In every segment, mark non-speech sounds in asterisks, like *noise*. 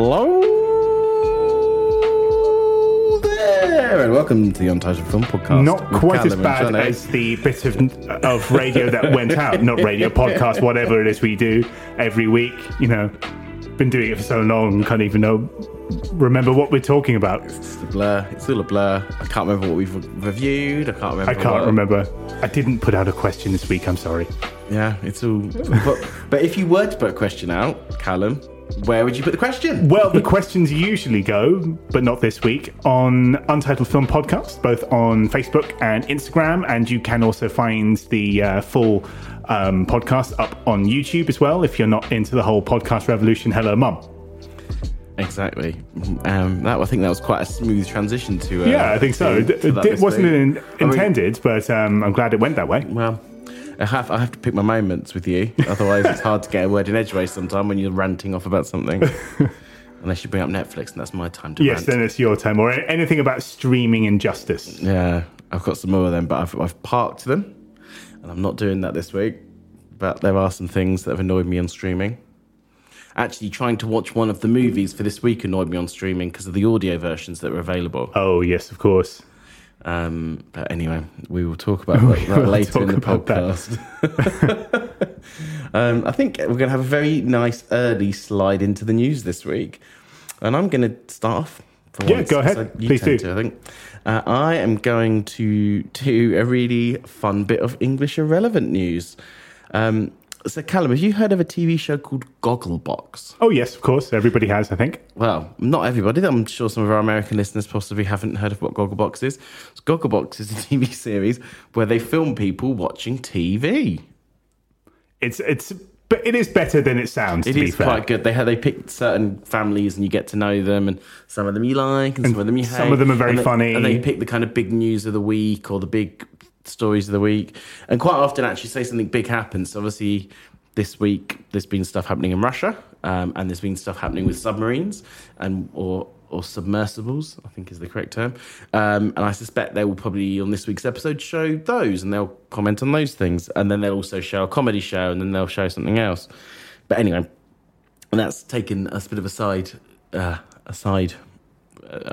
Hello there, and welcome to the Untitled Film Podcast. Not with quite as Callum bad Johnny. as the bit of, of radio that went out. Not radio, *laughs* podcast, whatever it is we do every week. You know, been doing it for so long, can't even know, remember what we're talking about. It's a blur. It's all a blur. I can't remember what we've reviewed. I can't remember. I can't what- remember. I didn't put out a question this week. I'm sorry. Yeah, it's all. but, but if you were to put a question out, Callum, where would you put the question? Well, the questions usually go, but not this week, on Untitled Film Podcast, both on Facebook and Instagram. And you can also find the uh, full um, podcast up on YouTube as well if you're not into the whole podcast revolution. Hello, Mum. Exactly. Um, that I think that was quite a smooth transition to. Uh, Yeah, I think so. to- It, to it wasn't in, I mean, intended, but um, I'm glad it went that way. well, I have I have to pick my moments with you. Otherwise, it's hard to get a word in edgeways sometime when you're ranting off about something. *laughs* Unless you bring up Netflix, and that's my time to Yes, rant. then it's your time. Or anything about streaming injustice. Yeah, I've got some more of them, but I've, I've parked them, and I'm not doing that this week. But there are some things that have annoyed me on streaming. Actually, trying to watch one of the movies for this week annoyed me on streaming because of the audio versions that were available. Oh, yes, of course. Um, but anyway, we will talk about *laughs* that, that later in the talk about that. podcast. *laughs* um, I think we're going to have a very nice early slide into the news this week, and I'm going to start off. For Yeah, once, go ahead. I- you Please do. To, I think uh, I am going to do a really fun bit of English irrelevant news. Um, so, Callum, have you heard of a TV show called Gogglebox? Oh, yes, of course. Everybody has, I think. Well, not everybody. I'm sure some of our American listeners possibly haven't heard of what Gogglebox is. So Gogglebox is a *laughs* TV series where they film people watching TV. It's, it's, but it is better than it sounds, It fair. quite good. They they pick certain families and you get to know them, and some of them you like, and, some of them you hate. some of them are very And they- funny. And they pick the kind of big news of the week or the big stories of the week, and quite often actually say something big happens. So obviously, this week there's been stuff happening in Russia, um, and there's been stuff happening with submarines and or or submersibles, I think is the correct term. Um, and I suspect they will probably on this week's episode show those, and they'll comment on those things, and then they'll also show a comedy show, and then they'll show something else. But anyway, and that's taken us a bit of a side, uh,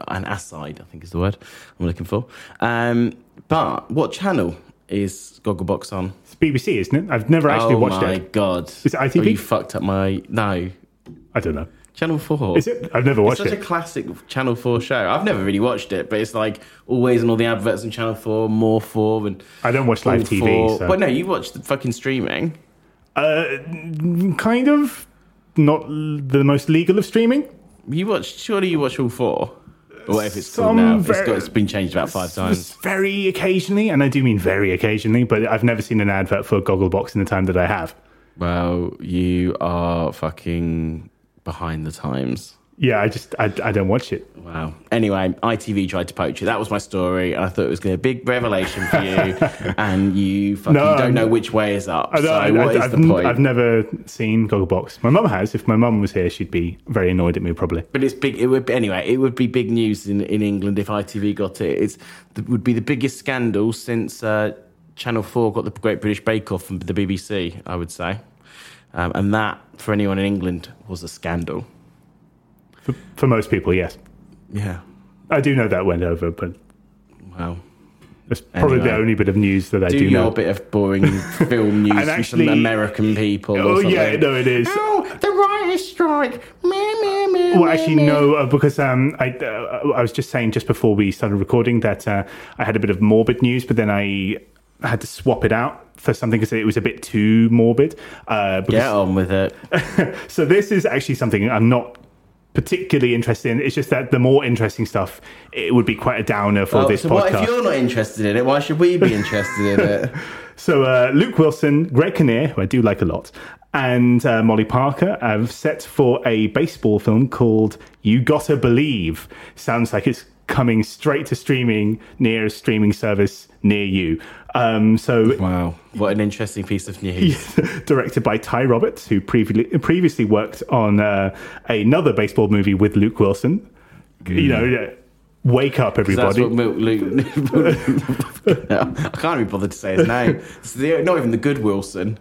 an aside, I think is the word I'm looking for. Um, but what channel is Gogglebox on? It's BBC, isn't it? I've never actually oh watched it. Oh my god! Is it ITV? Oh, you fucked up my no I don't know. Channel Four. Is it? I've never It's watched such it. a classic Channel 4 show. I've never really watched it, but it's like always on all the adverts on Channel 4, more 4, and. I don't watch live TV, 4. so- But no, you watch the fucking streaming. Uh, kind of. Not the most legal of streaming. You watch, surely you watch all 4. Whatever it's called now. It's, got, it's been changed about five times. Very occasionally, and I do mean very occasionally, but I've never seen an advert for Gogglebox in the time that I have. Well, you are fucking behind the times. Yeah, I just I, I don't watch it. Wow. Anyway, ITV tried to poach you. That was my story. And I thought it was going to be a big revelation for you. *laughs* and you fucking No, don't know I'm- which way is up. I, so I, what is the point? I've never seen Gogglebox. My mum has. If my mum was here, she'd be very annoyed at me probably. But it's big. It would be, anyway. It would be big news in, in England if ITV got it. It's it would be the biggest scandal since uh, Channel Four got the Great British Bake Off from the BBC. I would say, um, and that for anyone in England was a scandal. For, for most people, yes. Yeah. I do know that went over, but Wow. that's probably the only bit of news that I Do, do, your know. A bit of boring *laughs* film news from actually- some American people. Oh yeah, no, it is. Oh, the writers' strike. Meh, meh, meh, Well, actually, no, uh, because um, I uh, I was just saying just before we started recording that uh, I had a bit of morbid news, but then I had to swap it out for something because it was a bit too morbid. Uh, because, Get on with it. *laughs* So this is actually something I'm not particularly interested in. It's just that the more interesting stuff, it would be quite a downer for Oh, this so podcast. what if you're not interested in it? Why should we be interested in it? *laughs* So uh, Luke Wilson, Greg Kinnear, who I do like a lot, and uh, Molly Parker have set for a baseball film called You Gotta Believe. Sounds like it's coming straight to streaming near a streaming service near you. Um, so Wow, what an interesting piece of news. *laughs* directed by Ty Roberts, who previously previously worked on uh, another baseball movie with Luke Wilson. You know, wake up, That's everybody! Luke. *laughs* *laughs* I can't even bother to say his name. It's the, not even the good Wilson.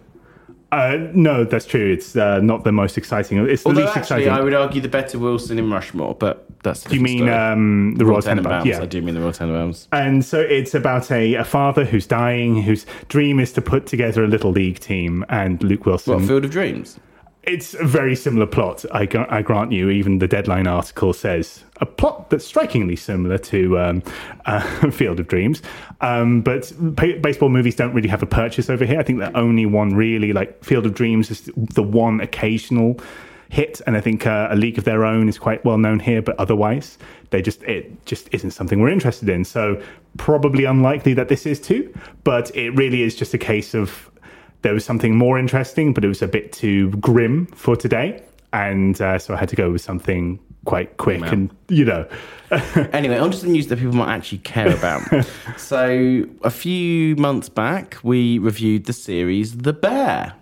Uh, no, that's true. It's uh, not the most exciting. It's the Although least actually, exciting. I would argue the better Wilson in Rushmore, but that's. Do you mean um, the Royal? Tenenbaums? Yeah. I do mean the Royal Tenenbaums. And so it's about a, a father who's dying, whose dream is to put together a little league team, and Luke Wilson. What Field of Dreams? It's a very similar plot, I, I grant you. Even the Deadline article says a plot that's strikingly similar to um, *laughs* uh, Field of Dreams. Um, but baseball movies don't really have a purchase over here. I think the only one really, like Field of Dreams, is the one occasional hit, and I think uh, A League of Their Own is quite well known here. But otherwise, they just it just isn't something we're interested in. So probably unlikely that this is too. But it really is just a case of there was something more interesting, but it was a bit too grim for today. And uh, so I had to go with something quite quick and, you know, *laughs* Anyway, on to the news that people might actually care about. *laughs* so, a few months back, we reviewed the series The Bear,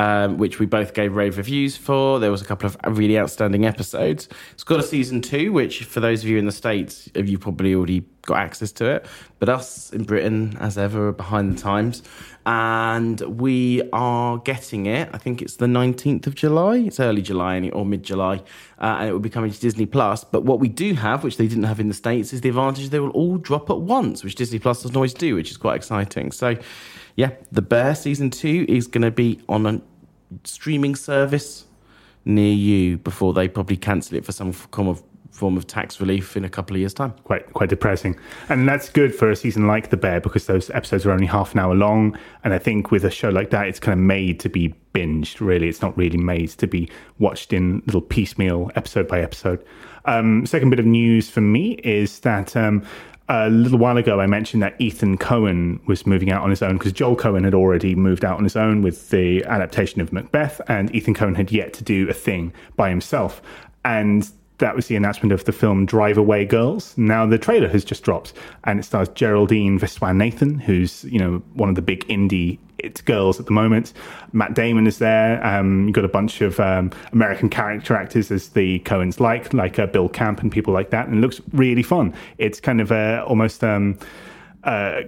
um, which we both gave rave reviews for. There was a couple of really outstanding episodes. It's got a season two, which for those of you in the States, you probably already got access to it. But us in Britain, as ever, are behind the times. And we are getting it. I think it's the 19th of July. It's early July or mid July. Uh, and it will be coming to Disney Plus. But what we do have, which they didn't have in the States, is the advantage they will all drop at once, which Disney Plus doesn't always do, which is quite exciting. So, yeah, The Bear season two is going to be on streaming service near you before they probably cancel it for some form of form of tax relief in a couple of years' time. quite quite depressing. And that's good for a season like The Bear because those episodes are only half an hour long. And I think with a show like that, it's kind of made to be binged, really. It's not really made to be watched in little piecemeal, episode by episode. Um, second bit of news for me is that um, a little while ago, I mentioned that Ethan Coen was moving out on his own because Joel Coen had already moved out on his own with the adaptation of Macbeth, and Ethan Coen had yet to do a thing by himself. And that was the announcement of the film Drive Away Girls. Now the trailer has just dropped, and it stars Geraldine Viswanathan, who's you know one of the big indie girls at the moment. Matt Damon is there. Um, you've got a bunch of um, American character actors as the Coens like, like uh, Bill Camp and people like that, and it looks really fun. It's kind of a almost um, uh,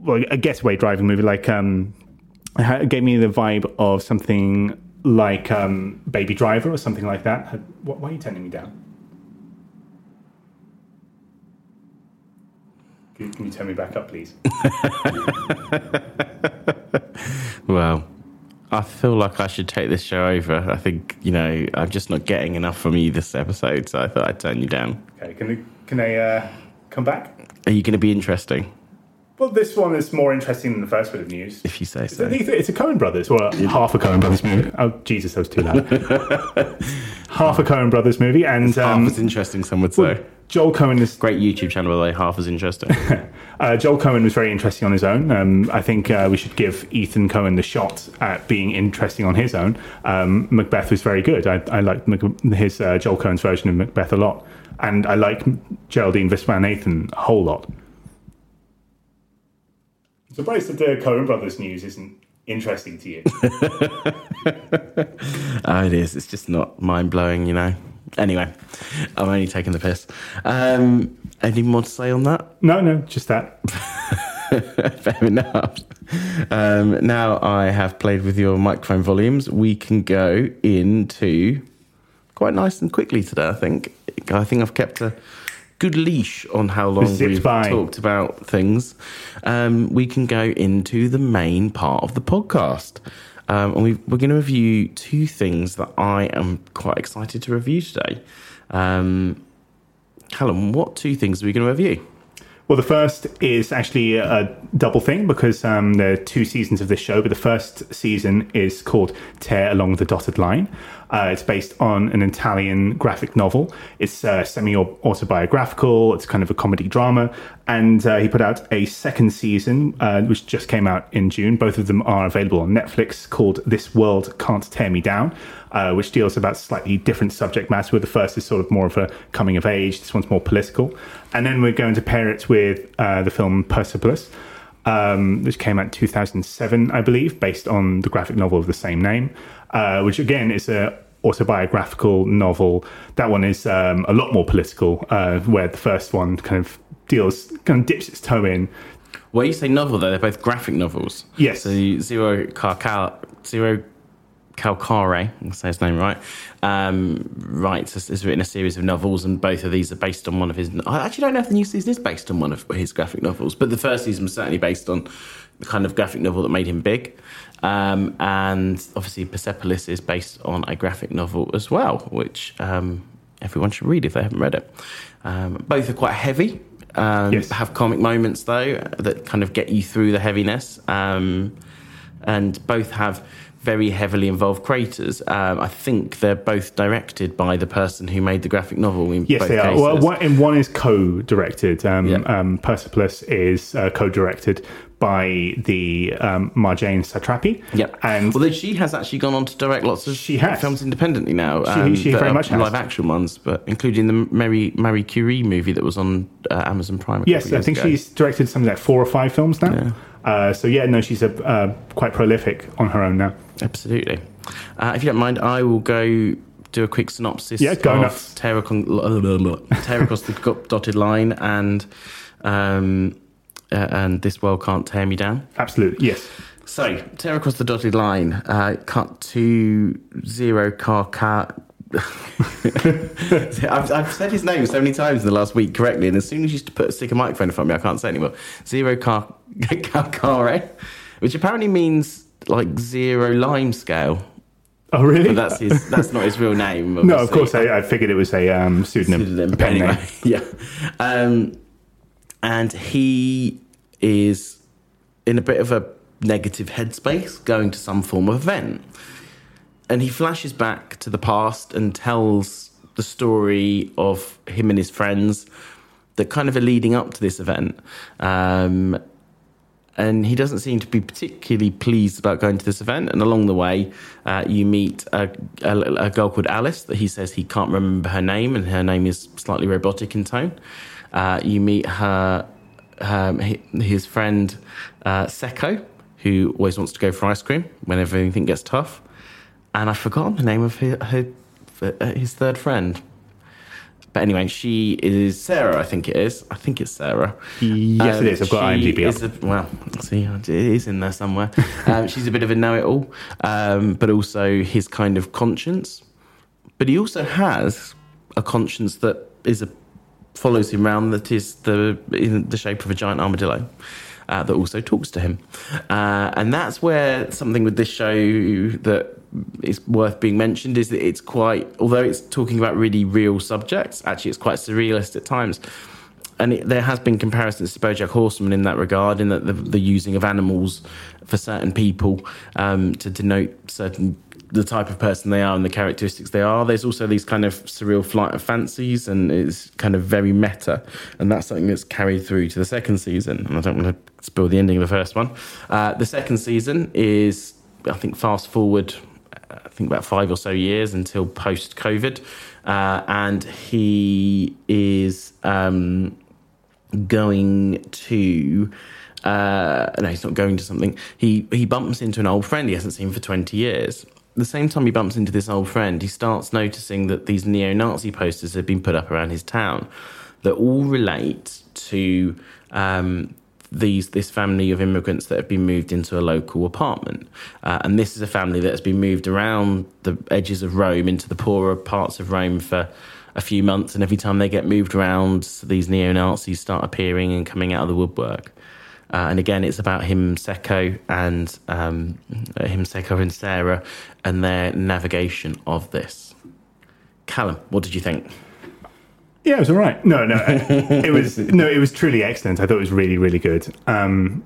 well a getaway driving movie, like um, it gave me the vibe of something like um, Baby Driver or something like that. Why are you turning me down? Can, you turn me back up, please? *laughs* Well, I feel like I should take this show over. I think, you know, I'm just not getting enough from you this episode, so I thought I'd turn you down. Okay, can can I uh, come back? Are you going to be interesting Well, this one is more interesting than the first bit of news. if you say so? it's a Coen Brothers, or half a Coen Brothers movie. Oh, Jesus, that was too loud. *laughs* half a Coen Brothers movie, and Half um, as interesting, some would say. Joel Coen is Great YouTube channel, by the way. Half as interesting. *laughs* Uh, Joel Coen was very interesting on his own. Um, I think uh, we should give Ethan Coen the shot at being interesting on his own. Um, Macbeth was very good. I, I liked Mac- his uh, Joel Coen's version of Macbeth a lot, and I like Geraldine Viswanathan a whole lot. Surprised that the Coen brothers news isn't interesting to you. *laughs* oh, it is. It's just not mind blowing, you know. Anyway, I'm only taking the piss. Um, any more to say on that? no, no, just that. *laughs* Fair enough. Um, now I have played with your microphone volumes. We can go into quite nice and quickly today. I think. I think I've kept a good leash on how long we've by. talked about things. Um, we can go into the main part of the podcast. Um, and we, we're going to review two things that I am quite excited to review today. Um, Callum, what two things are we going to review? Well, the first is actually a double thing because um, there are two seasons of this show, but the first season is called Tear Along the Dotted Line. Uh, it's based on an Italian graphic novel. It's uh, semi autobiographical, it's kind of a comedy drama. And uh, he put out a second season, uh, which just came out in June. Both of them are available on Netflix called This World Can't Tear Me Down. Uh, which deals about slightly different subject matter. Where the first is sort of more of a coming of age, this one's more political, and then we're going to pair it with uh, the film Persepolis, um, which came out in 2007, I believe, based on the graphic novel of the same name, uh, which again is a autobiographical novel. That one is um, a lot more political, uh, where the first one kind of deals, kind of dips its toe in. Well, you say novel though; they're both graphic novels. Yes. So Zero Calcal Zero Calcare, I'll say his name right. Um, writes has written a series of novels, and both of these are based on one of his. I actually don't know if the new season is based on one of his graphic novels, but the first season was certainly based on the kind of graphic novel that made him big. Um, and obviously, Persepolis is based on a graphic novel as well, which um, everyone should read if they haven't read it. Um, both are quite heavy. Um, Yes. Have comic moments though that kind of get you through the heaviness, um, and both have very heavily involved creators. Um, I think they're both directed by the person who made the graphic novel. In Yes, both they are. cases. Well, one, and one is co-directed. Um, Yeah. um, Persepolis is uh, co-directed by the um, Marjane Satrapi. Yep. And although she has actually gone on to direct lots of She has. films independently now, um, she very much has. live action ones, but including the Mary Marie Curie movie that was on uh, Amazon Prime. a yes, I think ago. she's directed something like four or five films now. Yeah. Uh, so yeah, no, she's a, uh, quite prolific on her own now. Absolutely. Uh, if you don't mind, I will go do a quick synopsis Yeah, go of nuts. Tear, Acon- Tear Across the Dotted Line and um, uh, and This World Can't Tear Me Down. Absolutely, yes. So, Tear Across the Dotted Line, uh, cut to zero car car. *laughs* *laughs* I've, I've said his name so many times in the last week correctly, and as soon as you put stick a microphone in front of me, I can't say anymore. Zero car *laughs* calcare, which apparently means like zero lime scale. Oh, really? But that's his. That's not his real name. no, of course. I, I figured it was a um, pseudonym. Pseudonym, a pen anyway, name. yeah. Um, and he is in a bit of a negative headspace, going to some form of event. And he flashes back to the past and tells the story of him and his friends that kind of are leading up to this event. Um, and he doesn't seem to be particularly pleased about going to this event. And along the way, uh, you meet a, a, a girl called Alice that he says he can't remember her name, and her name is slightly robotic in tone. Uh, you meet her, um, his friend uh, Secco, who always wants to go for ice cream whenever anything gets tough. And I've forgotten the name of her, her, uh, his third friend. But anyway, she is Sarah, I think it is. I think it's Sarah. Yes, it is. I've got Um, IMDb up. a- well, see, it is in there somewhere. um, she's a bit of a know-it-all, um, but also his kind of conscience. But he also has a conscience that is a follows him around that is the in the shape of a giant armadillo. Uh, that also talks to him, uh, and that's where something with this show that is worth being mentioned is that it's quite, although it's talking about really real subjects, actually it's quite surrealist at times. And it, there has been comparisons to BoJack Horseman in that regard, in that the, the using of animals for certain people um, to denote certain the type of person they are and the characteristics they are. There's also these kind of surreal flight of fancies, and it's kind of very meta, and that's something that's carried through to the second season. And I don't want to spoil the ending of the first one. Uh, the second season is, I think, fast forward. I think about five or so years until post COVID, uh, and he is um, going to. Uh, no, he's not going to something. He he bumps into an old friend he hasn't seen for twenty years, the same time he bumps into this old friend, he starts noticing that these neo Nazi posters have been put up around his town that all relate to um, these this family of immigrants that have been moved into a local apartment. Uh, and this is a family that has been moved around the edges of Rome into the poorer parts of Rome for a few months. And every time they get moved around, these neo Nazis start appearing and coming out of the woodwork. Uh, and again, it's about him, Secco, and um, him, Secco, and Sarah, and their navigation of this. Callum, what did you think? Yeah, it was all right. No, no, it was *laughs* no, it was truly excellent. I thought it was really, really good. Um,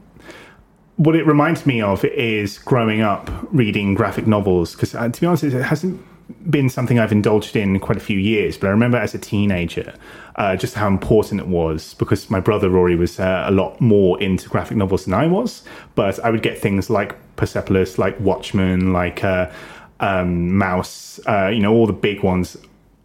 what it reminds me of is growing up reading graphic novels because, uh, to be honest, it hasn't been something I've indulged in quite a few years, but I remember as a teenager uh, just how important it was because my brother Rory was uh, a lot more into graphic novels than I was. But I would get things like Persepolis, like Watchmen, like uh, um, Maus, uh, you know, all the big ones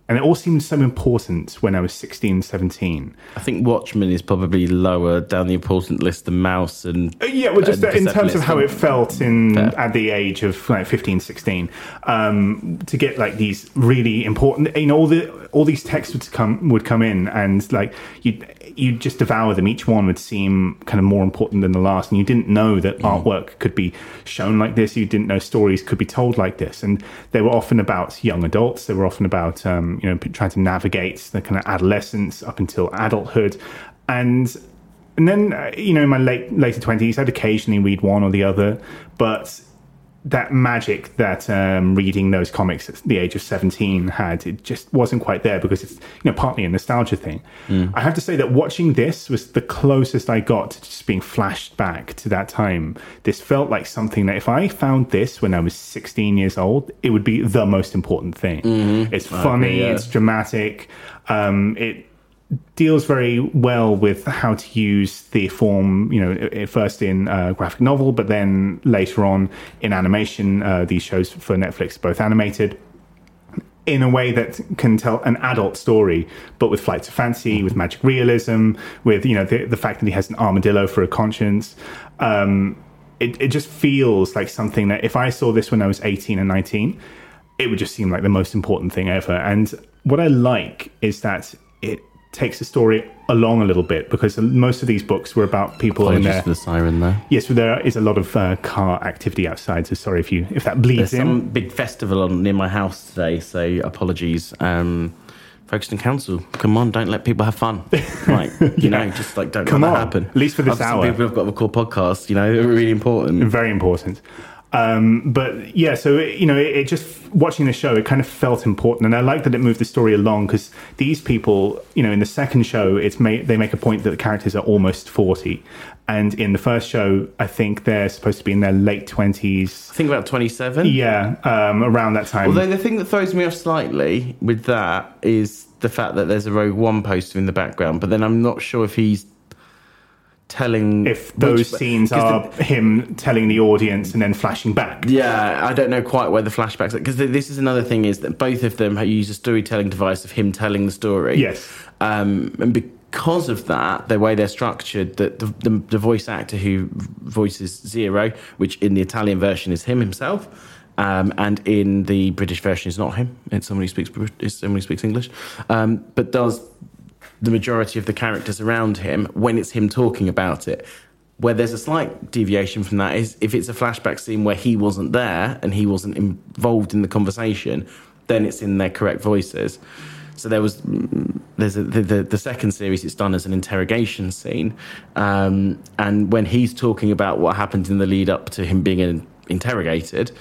and it all seemed so important when I was 16, 17. I think Watchmen is probably lower down the important list than Maus and. Uh, yeah, well, just uh, in terms of how it felt in at the age of like 15, 16, um, to get like these really important, you know, all the all these texts would come would come in, and like you you just devour them. Each one would seem kind of more important than the last, and you didn't know that mm. artwork could be shown like this. You didn't know stories could be told like this, and they were often about young adults. They were often about um, you know trying to navigate the kind of adolescence up until adulthood, and and then uh, you know in my late later twenties, I'd occasionally read one or the other, but that magic that um, reading those comics at the age of 17 had it just wasn't quite there because it's you know partly a nostalgia thing mm. i have to say that watching this was the closest i got to just being flashed back to that time this felt like something that if i found this when i was 16 years old it would be the most important thing mm-hmm. it's funny agree, yeah. it's dramatic um, it deals very well with how to use the form, you know, first in uh, graphic novel, but then later on in animation. Uh, these shows for Netflix, both animated, in a way that can tell an adult story, but with flights of fancy, with magic realism, with you know the, the fact that he has an armadillo for a conscience. Um, it, it just feels like something that if I saw this when I was 18 and 19, it would just seem like the most important thing ever. And what I like is that it takes the story along a little bit because most of these books were about people Apologies in there. for the siren there. Yes, well, there is a lot of uh, car activity outside. So sorry if you if that bleeds in. There's in. some big festival on near my house today, so apologies. Um, Folkestone Council, come on, don't let people have fun. *laughs* Like, you yeah. know, just like don't come let on. that happen. At least for this hour. People have got a cool podcast, you know, really important. Very important. Um, but yeah, so you know, it, it, just watching the show, it kind of felt important, and I like that it moved the story along because these people, you know, in the second show, it's made they make a point that the characters are almost forty, and in the first show, I think they're supposed to be in their late twenties. I think about twenty-seven. Yeah, um, around that time. Although the thing that throws me off slightly with that is the fact that there's a Rogue One poster in the background, but then I'm not sure if he's telling if those which, scenes are the, him telling the audience and then flashing back. Yeah, I don't know quite where the flashbacks are. because this is another thing is that both of them use a storytelling device of him telling the story. Yes, um, and because of that, the way they're structured, that the, the, the voice actor who voices Zero, which in the Italian version is him himself. Um, and in the British version is not him. It's someone who speaks is someone who speaks English, um, but does the majority of the characters around him when it's him talking about it. Where there's a slight deviation from that is if it's a flashback scene where he wasn't there and he wasn't involved in the conversation, then it's in their correct voices. So there was there's a, the, the, the second series it's done as an interrogation scene, um, and when he's talking about what happened in the lead up to him being interrogated,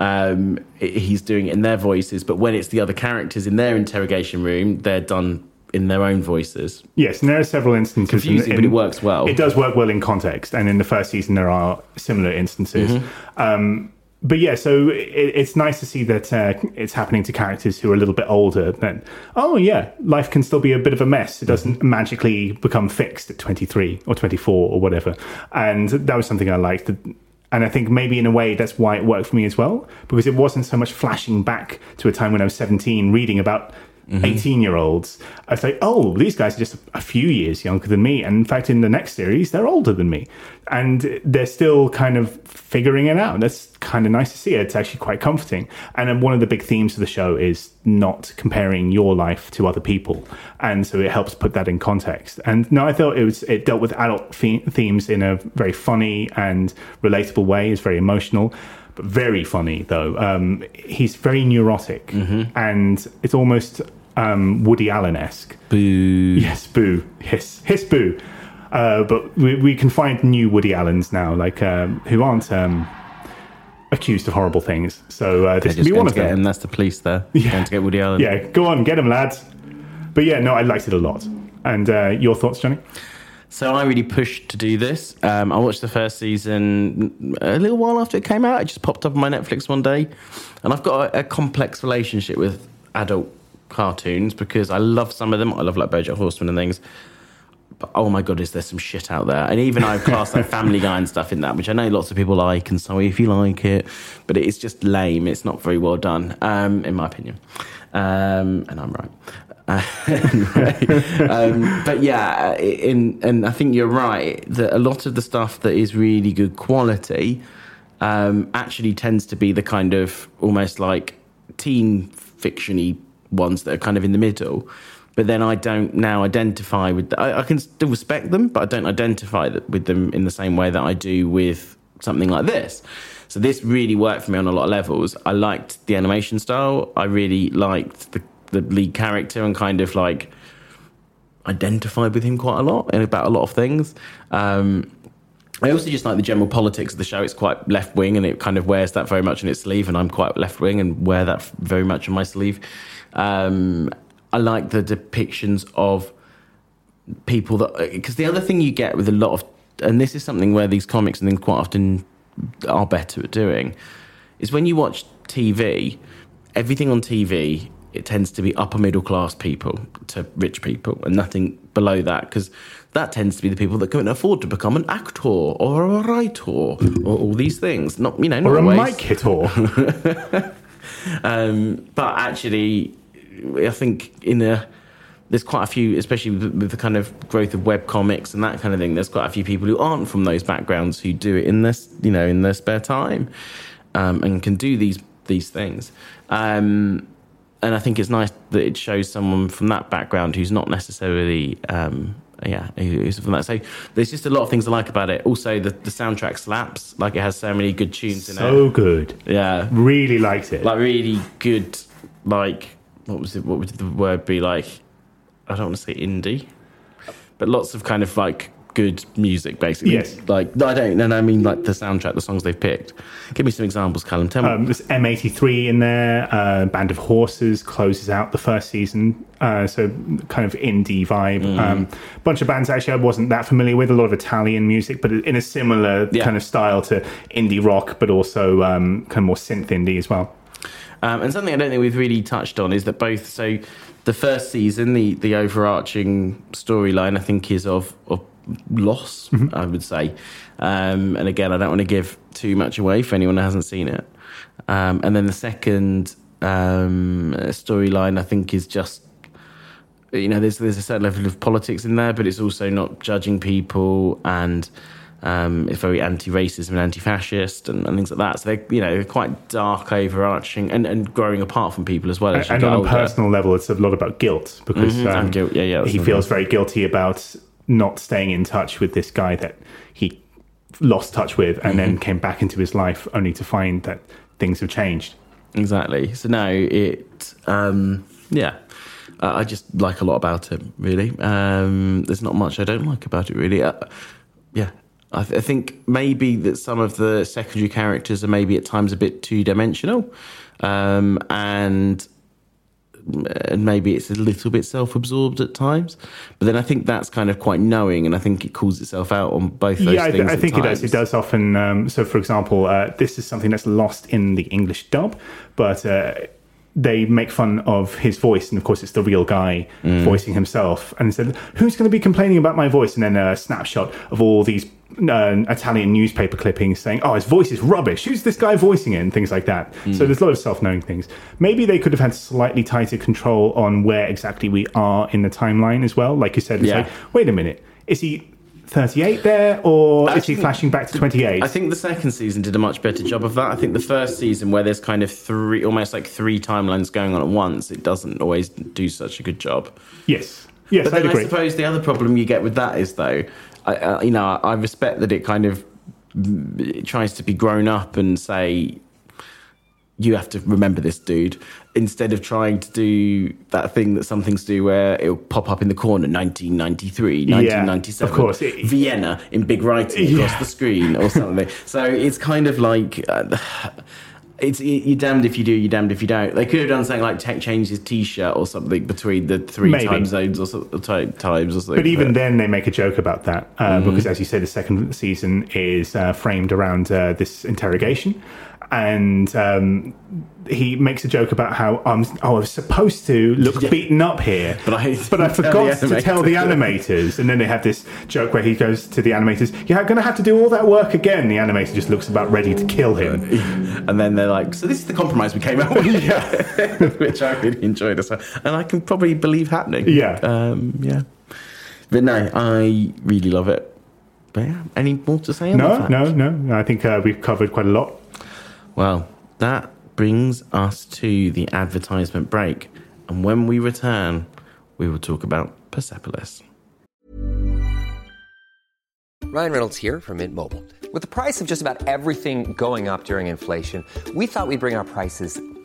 um, he's doing it in their voices. But when it's the other characters in their interrogation room, they're done in their own voices. Yes, and there are several instances. in- Confusing, but it works well. It does work well in context, and in the first season there are similar instances. Mm-hmm. Um, but yeah, so it, it's nice to see that uh, it's happening to characters who are a little bit older. That oh yeah, life can still be a bit of a mess. It doesn't Mm-hmm. magically become fixed at twenty three or twenty four or whatever. And that was something I liked. And I think maybe in a way that's why it worked for me as well, because it wasn't so much flashing back to a time when I was 17 reading about 18 year olds. I say, oh, these guys are just a few years younger than me. And in fact, in the next series, they're older than me. And they're still kind of figuring it out. And that's kind of nice to see. It's actually quite comforting. And then one of the big themes of the show is not comparing your life to other people. And so it helps put that in context. And no, I thought it was, it dealt with adult the- themes in a very funny and relatable way. It's very emotional but very funny though. Um, he's very neurotic, and it's almost um, Woody Allen esque. Boo. Yes, boo, hiss, hiss, boo. Uh, but we, we can find new Woody Allens now, like um, who aren't um, accused of horrible things. So uh, this They're be one of get them. him. That's the police there. Going to get Woody Allen. Yeah, go on, get him, lads. But yeah, no, I liked it a lot. And uh, your thoughts, Johnny? So I really pushed to do this. Um, I watched the first season a little while after it came out. It just popped up on my Netflix one day, and I've got a, a complex relationship with adult cartoons because I love some of them. I love like BoJack Horseman and things. But oh my god, is there some shit out there? And even I've classed like Family Guy and stuff in that, which I know lots of people like, and so if you like it, but it's just lame. It's not very well done, um, in my opinion. Um, and I'm right. *laughs* Um, but yeah, in, and I think you're right that a lot of the stuff that is really good quality um, actually tends to be the kind of almost like teen fictiony ones that are kind of in the middle. But then I don't now identify with. I, I can still respect them, but I don't identify with them in the same way that I do with something like this. So this really worked for me on a lot of levels. I liked the animation style. I really liked the the lead character and kind of like identified with him quite a lot and about a lot of things. Um, I also just like the general politics of the show. It's quite left wing and it kind of wears that very much in its sleeve, and I'm quite left wing and wear that very much on my sleeve. Um, I like the depictions of people that because the other thing you get with a lot of and this is something where these comics and things quite often are better at doing is when you watch TV, everything on TV it tends to be upper middle class people to rich people and nothing below that because that tends to be the people that can afford to become an actor or a writer or all these things. Not you know, not Or a always. mic hitter? *laughs* Um, but actually, I think in a there's quite a few, especially with, with the kind of growth of web comics and that kind of thing. There's quite a few people who aren't from those backgrounds who do it in this, you know, in their spare time, um, and can do these these things. Um, and I think it's nice that it shows someone from that background who's not necessarily. Um, yeah, who's from that. So there's just a lot of things I like about it. Also, the, the soundtrack slaps. Like it has so many good tunes in it. so good. Yeah, Really liked it. like really good like what was it what would the word be like i don't want to say indie but lots of kind of like good music basically Yes. like i don't no i mean like the soundtrack the songs they've picked give me some examples callum tell me Um, there's M83 in there. Uh, Band of Horses closes out the first season. Uh, so kind of indie vibe. Mm. Um, bunch of bands actually I wasn't that familiar with. A lot of Italian music, but in a similar Yeah. kind of style to indie rock, but also um, kind of more synth indie as well. Um, and something I don't think we've really touched on is that both. So, the first season, the the overarching storyline, I think, is of of loss. I would say, um, and again, I don't want to give too much away for anyone who hasn't seen it. Um, and then the second um, storyline, I think, is just you know, there's there's a certain level of politics in there, but it's also not judging people and. Um, it's very anti-racism and anti-fascist and, and things like that. So they're you know they're quite dark, overarching, and, and growing apart from people as well. As and get on a personal level, it's a lot about guilt because Mhm, um, guilt, yeah, yeah, he feels very guilty about not staying in touch with this guy that he lost touch with and Mm-hmm. then came back into his life only to find that things have changed. Exactly. So now it um, yeah. Uh, I just like a lot about it. Really, um, there's not much I don't like about it. Really, uh, yeah. I, th- I think maybe that some of the secondary characters are maybe at times a bit two dimensional, um, and and maybe it's a little bit self-absorbed at times. But then I think that's kind of quite knowing, and I think it calls itself out on both those yeah, I, th- I think it does. It does often. Um, so, for example, uh, this is something that's lost in the English dub, but uh, they make fun of his voice, and of course, it's the real guy Mm. voicing himself. And said, "Who's going to be complaining about my voice?" And then a snapshot of all these. Uh, Italian newspaper clippings saying, "Oh, his voice is rubbish. Who's this guy voicing it?" and things like that. Mm. So there's a lot of self-knowing things. Maybe they could have had slightly tighter control on where exactly we are in the timeline as well. Like you said, it's Yeah. like, wait a minute, is he 38 there, or is he flashing back to 28? I think the second season did a much better job of that. I think the first season, where there's kind of three, almost like three timelines going on at once, it doesn't always do such a good job. yes, yes, But I'd then I suppose the other problem you get with that is though, I, uh, you know, I respect that it kind of tries to be grown up and say you have to remember this dude instead of trying to do that thing that some things do where it'll pop up in the corner 1993 1997 of course. It- vienna in big writing across Yeah. the screen or something *laughs* so it's kind of like uh, it's you're damned if you do, you're damned if you don't. They could have done something like tech change his t-shirt or something between the three Maybe. time zones or so, ti- times or something. But even then, they make a joke about that uh, Mm-hmm. because, as you say, the second season is uh, framed around uh, this interrogation, and um, he makes a joke about how um, oh, I was supposed to look beaten up here, But I *laughs* but I *laughs* tell forgot to tell the animators. And then they have this joke where he goes to the animators, "You're going to have to do all that work again." The animator just looks about ready to kill him. *laughs* and then they're like, "So this is the compromise we came out with," which I really enjoyed as well, and I can probably believe happening. Yeah. um, yeah. But no, I really love it. But yeah, any more to say? on No, that? no, no. I think uh, we've covered quite a lot. Well, that brings us to the advertisement break, and when we return, we will talk about Persepolis. Ryan Reynolds here from Mint Mobile. With the price of just about everything going up during inflation, we thought we'd bring our prices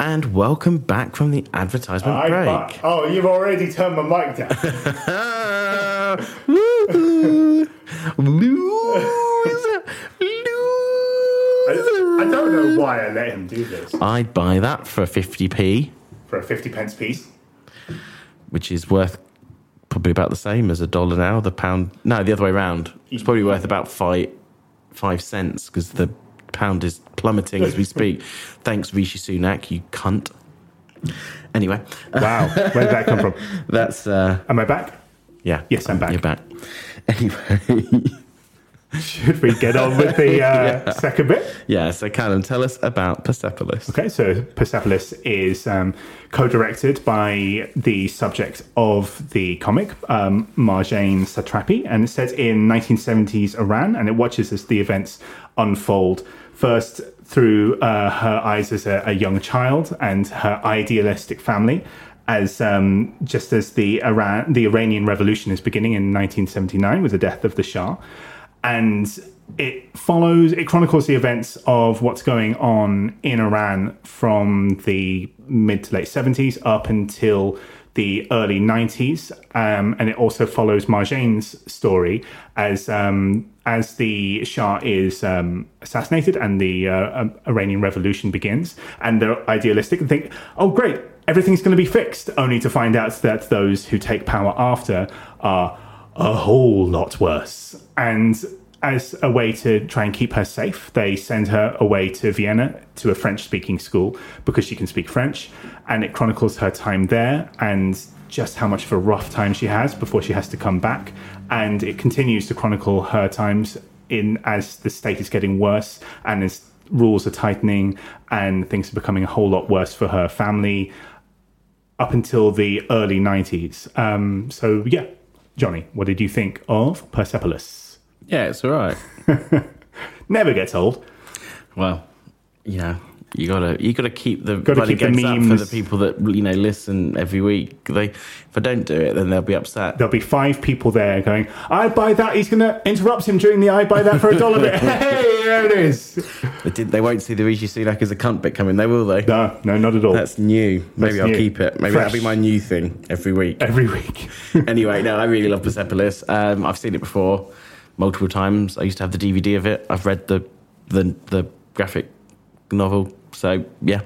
And welcome back from the advertisement break. oh, you've already turned my mic down. *laughs* Woo! Loser! I, I don't know why I let him do this I'd buy that for 50p, for a 50 pence piece. which is worth probably about the same as a dollar now. The pound, no, the other way around. It's probably worth about five five cents because the pound is plummeting as we speak. *laughs* Thanks, Rishi Sunak, you cunt. Anyway, Wow, where did that come from? *laughs* that's uh, Am I back? yeah. Yes, I'm back. You're back. Anyway, *laughs* Should we get on with the uh, second bit? yeah. So, Callum, tell us about Persepolis. Okay, so Persepolis is um, co-directed by the subject of the comic, um, Marjane Satrapi, and it's set in 1970s Iran, and it watches as the events unfold. First, through uh, her eyes as a, a young child and her idealistic family, as um, just as the Iran, the Iranian Revolution is beginning in 1979 with the death of the Shah, and it follows it chronicles the events of what's going on in Iran from the mid to late 70s up until the early 90s um, and it also follows Marjane's story as um, as the Shah is um, assassinated and the uh, um, Iranian Revolution begins. And they're idealistic and think oh great everything's going to be fixed only to find out that those who take power after are a whole lot worse. And as a way to try and keep her safe, they send her away to Vienna to a French speaking school because she can speak French. And it chronicles her time there and just how much of a rough time she has before she has to come back. And it continues to chronicle her times in as the state is getting worse and as rules are tightening and things are becoming a whole lot worse for her family up until the early 90s. Um, so, yeah, Johnny, what did you think of Persepolis? Yeah, it's all right. *laughs* Never gets old. Well, you know, you gotta you gotta keep the Gotta keep the up for the people that you know listen every week. They if I don't do it, then they'll be upset. There'll be five people there going, I buy that. He's going to interrupt him during the I buy that for a dollar bit. *laughs* hey, there it is. They, did, they won't see the Rishi Sunak as a cunt bit coming, they will they? No, no, not at all. That's new. Maybe That's I'll new. keep it. Maybe Fresh. that'll be my new thing every week. Every week. *laughs* anyway, no, I really love Persepolis. Um, I've seen it before multiple times. I used to have the DVD of it. I've read the the, the graphic novel. So yeah,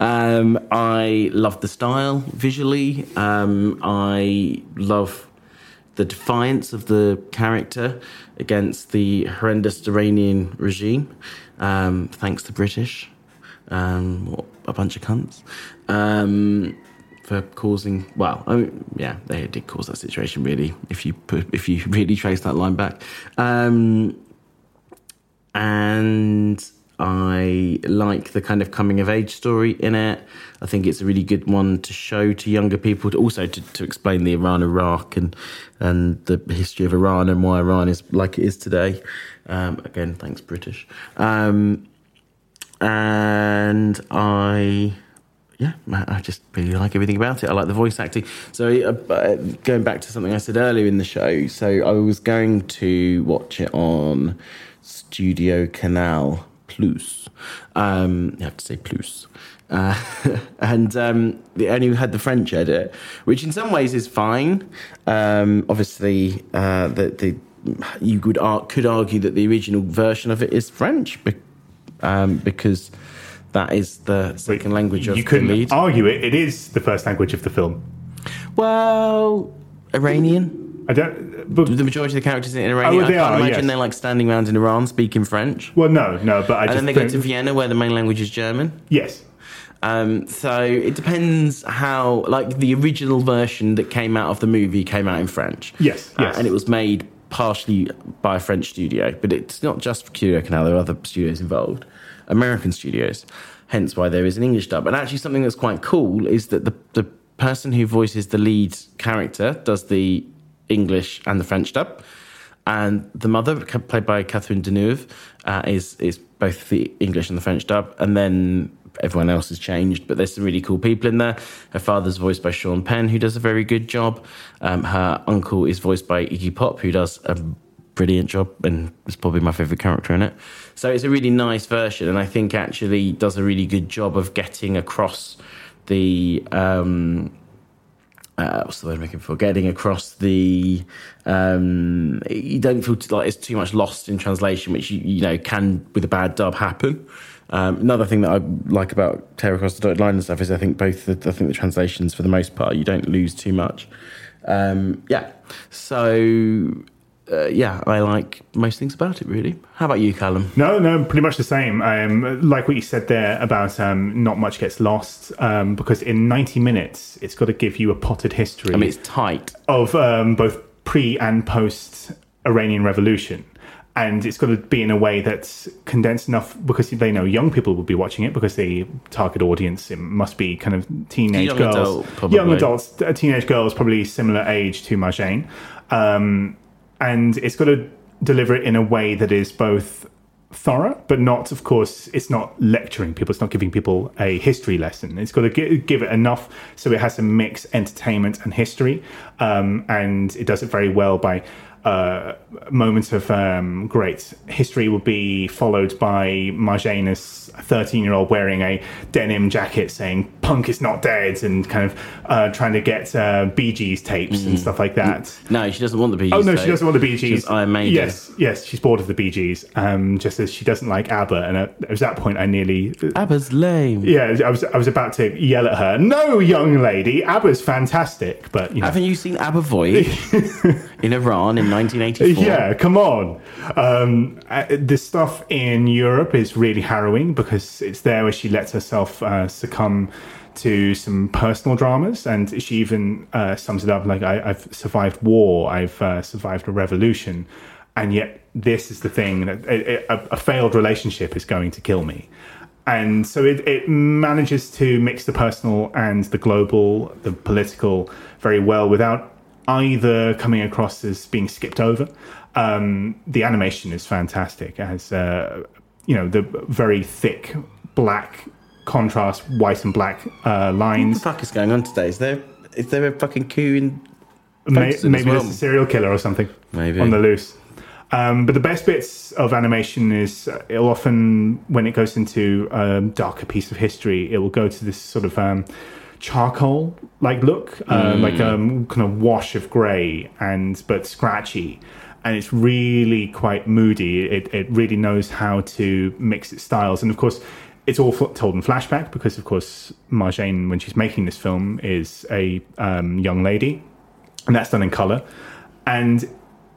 um, I love the style visually. Um, I love the defiance of the character against the horrendous Iranian regime. Um, thanks to British, um, a bunch of cunts. Um, for causing well, I mean, yeah, they did cause that situation. Really, if you put, if you *laughs* really trace that line back, um, and I like the kind of coming of age story in it. I think it's a really good one to show to younger people, to also to, to explain the Iran Iraq and and the history of Iran and why Iran is like it is today. Um, again, thanks British. Um, and I yeah, I just really like everything about it. I like the voice acting. So, uh, uh, going back to something I said earlier in the show, so I was going to watch it on Studio Canal Plus. Um, you have to say Plus. Uh, *laughs* and um, they only had the French edit, which in some ways is fine. Um, obviously, uh, the, the you could could argue that the original version of it is French, be- um, because that is the second language of you the couldn't lead. argue it. It is the first language of the film. Well, Iranian. I don't. But, The majority of the characters in Iranian. Oh, they I can't are, imagine yes. they're like standing around in Iran speaking French. well, no, no. But I and just then they go to Vienna where the main language is German. Yes. Um, so it depends how, like the original version that came out of the movie came out in French. Yes, Uh, yes. and it was made partially by a French studio, but it's not just Studio Canal. There are other studios involved, American studios. Hence why there is an English dub. And actually, something that's quite cool is that the the person who voices the lead character does the English and the French dub. And the mother, played by Catherine Deneuve, uh, is is both the English and the French dub. And then everyone else has changed, but there's some really cool people in there. Her father's voiced by Sean Penn, who does a very good job. Um, her uncle is voiced by Iggy Pop, who does a brilliant job and is probably my favourite character in it. So it's a really nice version, and I think actually does a really good job of getting across the. Um, uh, what's the word I'm looking for? Getting across the, um, you don't feel like it's too much lost in translation, which you, you know can with a bad dub happen. Um, another thing that I like about Tear Across the Dotted Line and stuff is I think both the, I think the translations for the most part you don't lose too much. Um, yeah, so uh, yeah, I like most things about it really. How about you, Callum? No, no, pretty much the same. Um, like what you said there about um, not much gets lost um, because in 90 minutes, it's got to give you a potted history I mean, it's tight. of um, both pre and post Iranian Revolution. And it's got to be in a way that's condensed enough because they know young people will be watching it because the target audience it must be kind of teenage Young girls, adult, young adults, uh, teenage girls, probably similar age to Marjane. Um, and it's got to deliver it in a way that is both thorough, but not, of course, it's not lecturing people. It's not giving people a history lesson. It's got to gi- give it enough so it has to mix entertainment and history. Um, and it does it very well by uh, moments of um, great history will be followed by Marjane a 13 year old wearing a denim jacket saying punk is not dead and kind of uh, trying to get uh, Bee Gees tapes and stuff like that. No, she doesn't want the Bee Gees. Oh no, tape. she doesn't want the Bee Gees. Iron Maiden. Yes, yes, she's bored of the Bee Gees. Um, just as she doesn't like ABBA, and at, at that point, I nearly, ABBA's lame. yeah, I was, I was about to yell at her. No, young lady, ABBA's fantastic, but you know, Haven't you seen ABBA Voyage *laughs* in Iran in 1984. Yeah, come on. Um, uh, the stuff in Europe is really harrowing because it's there where she lets herself uh, succumb to some personal dramas, and she even uh, sums it up like, I, "I've survived war, I've uh, survived a revolution, and yet this is the thing that a, a failed relationship is going to kill me." And so it, it manages to mix the personal and the global, the political very well without either coming across as being skipped over. Um, the animation is fantastic. It has, uh, you know, the very thick black contrast, white and black uh, What lines. the fuck is going on today? Is there is there a fucking coup in May, maybe well? there's a serial killer or something Maybe. on the loose. Um, but the best bits of animation is uh, it'll often, when it goes into a darker piece of history, it will go to this sort of um, charcoal like look, uh, like a um, kind of wash of grey and but scratchy. And it's really quite moody. It, it really knows how to mix its styles. And of course, it's all told in flashback because, of course, Marjane, when she's making this film, is a um, young lady and that's done in color. And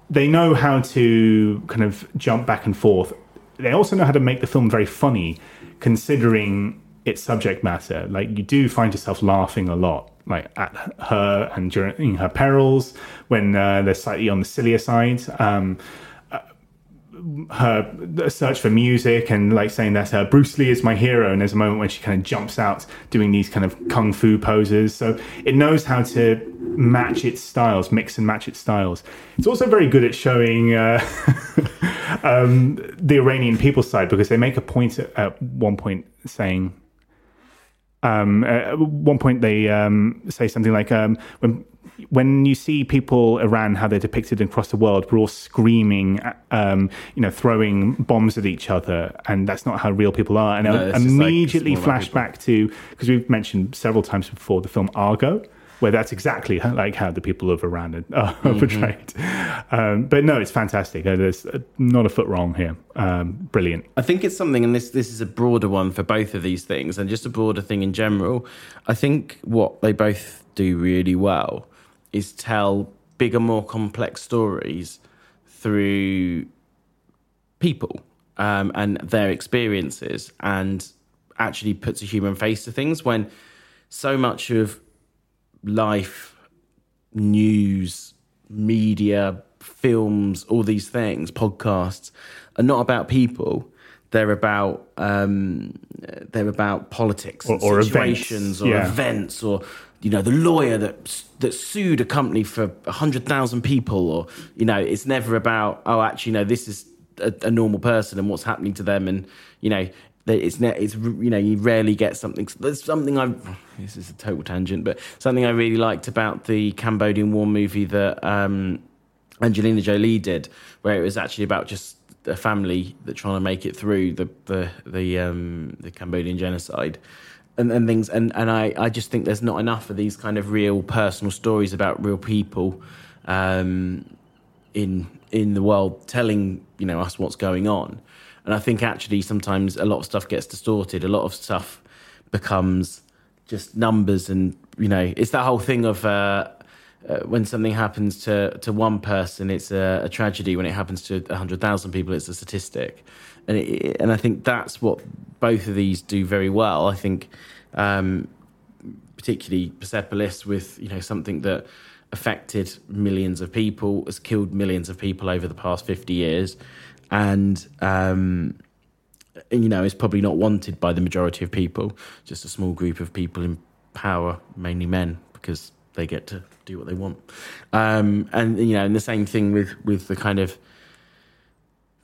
they know how to kind of jump back and forth. They also know how to make the film very funny, considering its subject matter. Like you do find yourself laughing a lot, like at her and during her perils when uh, they're slightly on the sillier side. Um, her search for music and like saying that uh, Bruce Lee is my hero, and there's a moment when she kind of jumps out doing these kind of kung fu poses. So it knows how to match its styles, mix and match its styles. It's also very good at showing uh, *laughs* um, the Iranian people side because they make a point at one point saying. Um, at one point, they um, say something like, um, "When when you see people Iran how they're depicted across the world, we're all screaming, um, you know, throwing bombs at each other, and that's not how real people are." And No, I like immediately smaller flash back to because we've mentioned several times before the film Argo, where that's exactly how, like how the people of Iran are, Mm-hmm. portrayed. Um, but no, it's fantastic. Uh, There's uh, not a foot wrong here. Um, brilliant. I think it's something, and this this is a broader one for both of these things, and just a broader thing in general. I think what they both do really well is tell bigger, more complex stories through people um, and their experiences, and actually puts a human face to things. When so much of life, news, media, films, all these things, podcasts, are not about people. They're about um, they're about politics Or- and or events, situations or yeah. events or you know the lawyer that that sued a company for hundred thousand people or you know it's never about oh actually no this is a, a normal person and what's happening to them and you know it's it's you know you rarely get something there's something I this is a total tangent but something I really liked about the Cambodian war movie that um, Angelina Jolie did where it was actually about just a family that trying to make it through the the the um, the Cambodian genocide and, and things and, and I, I just think there's not enough of these kind of real personal stories about real people um, in in the world telling you know us what's going on and I think actually sometimes a lot of stuff gets distorted a lot of stuff becomes just numbers and you know it's that whole thing of uh, uh, when something happens to, to one person, it's a, a tragedy. When it happens to 100,000 people, it's a statistic. And, it, and I think that's what both of these do very well. I think, um, particularly Persepolis, with you know something that affected millions of people, has killed millions of people over the past 50 years, and um, you know, is probably not wanted by the majority of people, just a small group of people in power, mainly men, because they get to do what they want. Um, and you know, and the same thing with with the kind of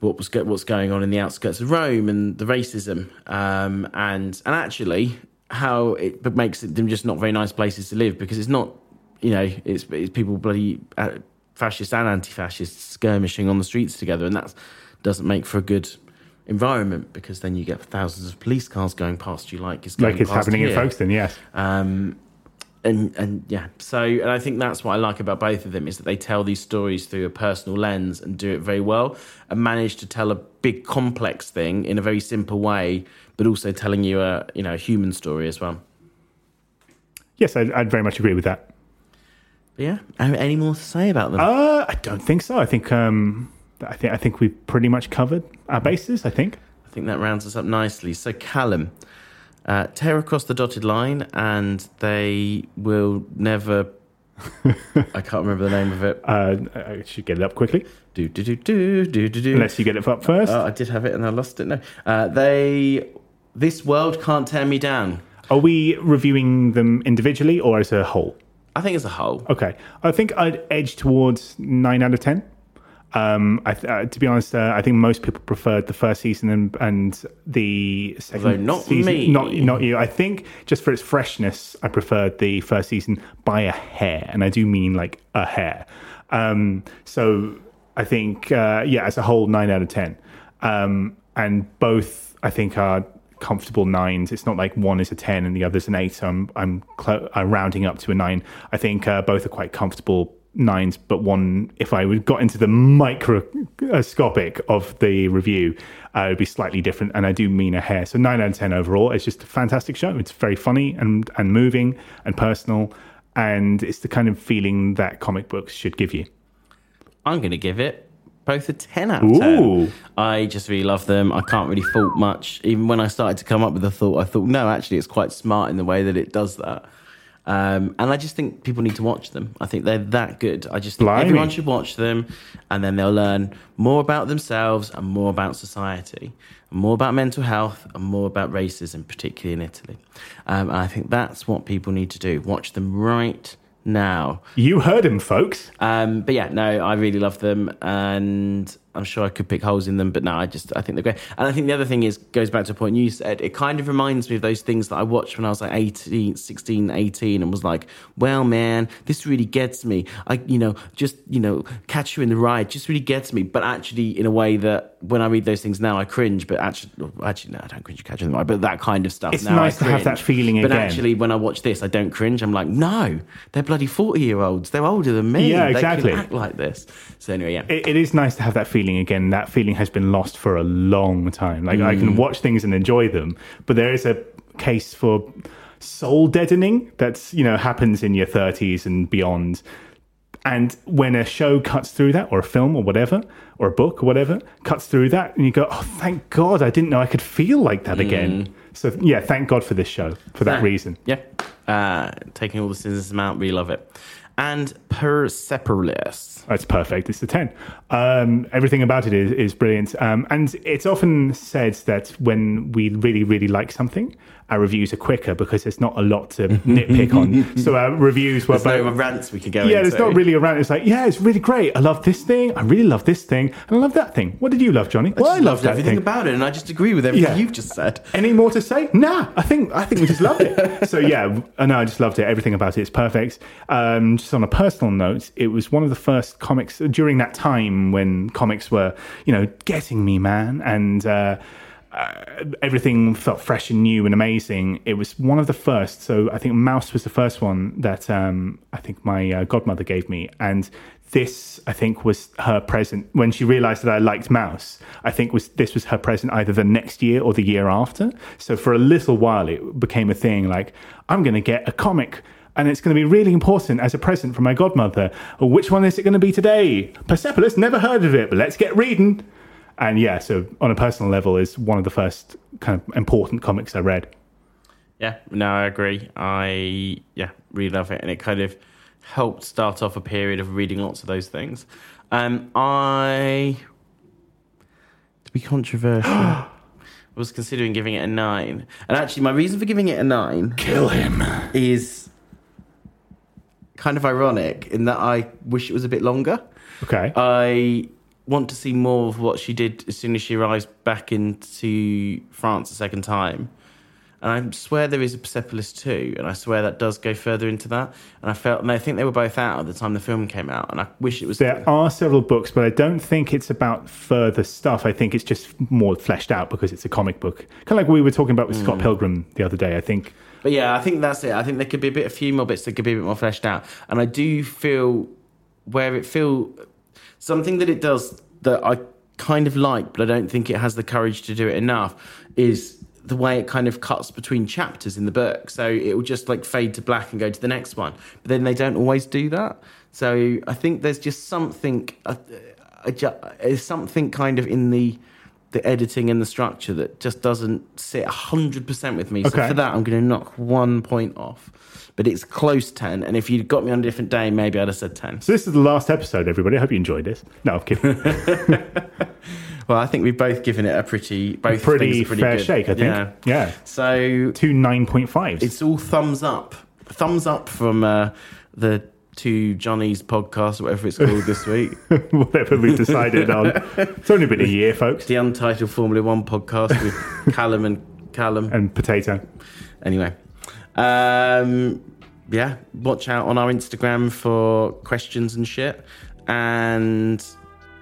what was what's going on in the outskirts of Rome and the racism, um, and and actually how it makes them just not very nice places to live because it's not, you know, it's, it's people bloody uh, fascists and anti-fascists skirmishing on the streets together, and that doesn't make for a good environment because then you get thousands of police cars going past you like it's going Like it's happening in here. Folkestone, yes. Um, and and yeah, so and I think that's what I like about both of them is that they tell these stories through a personal lens and do it very well, and manage to tell a big complex thing in a very simple way, but also telling you a you know a human story as well. Yes, I'd, I'd very much agree with that. But yeah, any more to say about them? Uh, I don't think so. I think um, I think I think we've pretty much covered our bases. I think. I think that rounds us up nicely. So, Callum, uh, tear across the dotted line, and they will never. *laughs* I can't remember the name of it. Uh, I should get it up quickly, Do do do do do do do. unless you get it up first. Oh, I did have it and I lost it. No, uh, they. This world can't tear me down. Are we reviewing them individually or as a whole? I think as a whole. Okay, I think I'd edge towards nine out of ten. Um, I th- uh, to be honest, uh, I think most people preferred the first season and, and the second Although not season. me. Not not you. I think just for its freshness, I preferred the first season by a hair, and I do mean like a hair. Um, so I think, uh, yeah, as a whole, nine out of ten, um, and both I think are comfortable nines. It's not like one is a ten and the other's an eight. So I'm I'm, clo- I'm rounding up to a nine. I think uh, both are quite comfortable nines, but one, if I would got into the microscopic of the review, uh, it would be slightly different. And I do mean a hair. So nine out of ten overall. It's just a fantastic show. It's very funny and and moving and personal, and it's the kind of feeling that comic books should give you. I'm going to give it both a 10 out of 10. Ooh. I just really love them. I can't really fault much. Even when I started to come up with a thought, I thought, no, actually, it's quite smart in the way that it does that. Um, and I just think people need to watch them. I think they're that good. I just think Blimey. everyone should watch them, and then they'll learn more about themselves and more about society, and more about mental health and more about racism, particularly in Italy. Um, and I think that's what people need to do. Watch them right now. You heard him, folks. Um, but yeah, no, I really love them, and I'm sure I could pick holes in them, but no, I just I think they're great. And I think the other thing is goes back to a point you said. It kind of reminds me of those things that I watched when I was like 18, 16, 18, and was like, well, man, this really gets me. I, you know, just you know, catch you in the ride, just really gets me. But actually, in a way that when I read those things now, I cringe. But actually, actually, no, I don't cringe. Catcher in the Rye, but that kind of stuff. It's now nice I to have that feeling But again. actually, when I watch this, I don't cringe. I'm like, no, they're bloody forty year olds. They're older than me. Yeah, They can exactly. act like this. So anyway, yeah. it, it is nice to have that feeling again. That feeling has been lost for a long time. Like I can watch things and enjoy them, but there is a case for soul deadening that's you know happens in your thirties and beyond. And when a show cuts through that, or a film, or whatever, or a book, or whatever, cuts through that, and you go, "Oh, thank God! I didn't know I could feel like that again." So yeah, thank God for this show for that Yeah. reason. Yeah. Uh, taking all the cynicism out, really love it. And That's perfect. It's a 10. Um, everything about it is, is brilliant. Um, and it's often said that when we really, really like something, our reviews are quicker because there's not a lot to *laughs* nitpick on. So our reviews were There's no both. rants we could go yeah, into. there's not really a rant. It's like, yeah, it's really great. I love this thing. I really love this thing. And I love that thing. What did you love, Johnny? I well, I loved loved everything thing. about it, and I just agree with everything Yeah. you've just said. Any more to say? Nah, I think I think we just loved it. *laughs* so yeah, I know I just loved it. Everything about it is perfect. Um, just on a personal note, it was one of the first comics during that time when comics were, you know, getting me, man, and. Uh, uh, everything felt fresh and new and amazing. It was one of the first. So I think Maus was the first one that um, I think my uh, godmother gave me, and this I think was her present when she realised that I liked Maus. I think was this was her present either the next year or the year after. So for a little while, it became a thing. Like I'm going to get a comic. And it's going to be really important as a present from my godmother. Which one is it going to be today? Persepolis, never heard of it, but let's get reading. And yeah, so on a personal level, is one of the first kind of important comics I read. Yeah, no, I agree. I yeah, really love it, and it kind of helped start off a period of reading lots of those things. Um, I to be controversial. *gasps* was considering giving it a nine, and actually, my reason for giving it a nine Kill him. is kind of ironic in that I wish it was a bit longer. Okay. I want to see more of what she did as soon as she arrives back into France a second time. And I swear there is a Persepolis too, and I swear that does go further into that. And I felt, and I think they were both out at the time the film came out, and I wish it was. there are several books, but I don't think it's about further stuff. I think it's just more fleshed out because it's a comic book. Kind of like we were talking about with hmm. Scott Pilgrim the other day. I think. But yeah, I think that's it. I think there could be a bit, a few more bits that could be a bit more fleshed out. And I do feel where it feel something that it does that I kind of like, but I don't think it has the courage to do it enough. Is the way it kind of cuts between chapters in the book. So it will just like fade to black and go to the next one. But then they don't always do that. So I think there's just something, uh, uh, something kind of in the the editing and the structure that just doesn't sit 100% with me. So Okay. for that, I'm going to knock one point off. But it's close 10. And if you'd got me on a different day, maybe I'd have said 10. So this is the last episode, everybody. I hope you enjoyed this. No, I'm kidding. *laughs* Well, I think we've both given it a pretty, both pretty, pretty fair good. shake, I think. Yeah. Yeah. So Two 9.5s. it's all thumbs up. Thumbs up from uh, the two Johnny's podcast, whatever it's called this week. *laughs* whatever we've decided on. It's only been a year, folks. the Untitled Formula One podcast with *laughs* Callum and Callum. And potato. Anyway, um, yeah, watch out on our Instagram for questions and shit. And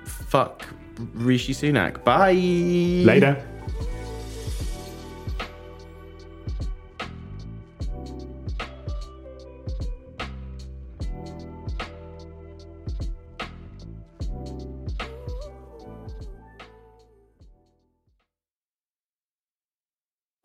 fuck Rishi Sunak. Bye. Later.